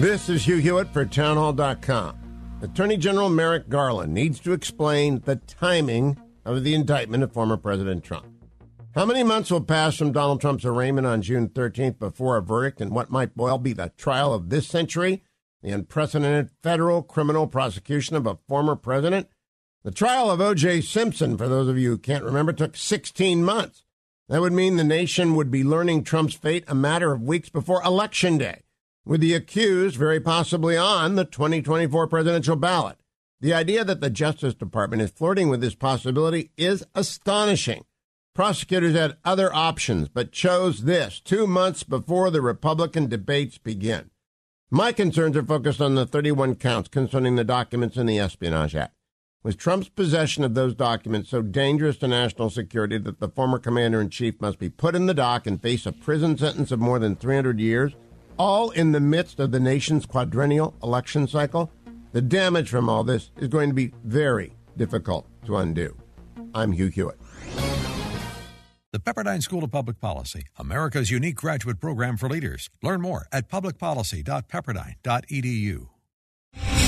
This is Hugh Hewitt for Townhall.com. Attorney General Merrick Garland needs to explain the timing of the indictment of former President Trump. How many months will pass from Donald Trump's arraignment on June 13th before a verdict in what might well be the trial of this century? The unprecedented federal criminal prosecution of a former president? The trial of O.J. Simpson, for those of you who can't remember, took 16 months. That would mean the nation would be learning Trump's fate a matter of weeks before Election Day with the accused very possibly on the 2024 presidential ballot. The idea that the Justice Department is flirting with this possibility is astonishing. Prosecutors had other options, but chose this two months before the Republican debates begin. My concerns are focused on the 31 counts concerning the documents in the Espionage Act. Was Trump's possession of those documents so dangerous to national security that the former commander in chief must be put in the dock and face a prison sentence of more than 300 years? All in the midst of the nation's quadrennial election cycle, the damage from all this is going to be very difficult to undo. I'm Hugh Hewitt. The Pepperdine School of Public Policy, America's unique graduate program for leaders. Learn more at publicpolicy.pepperdine.edu.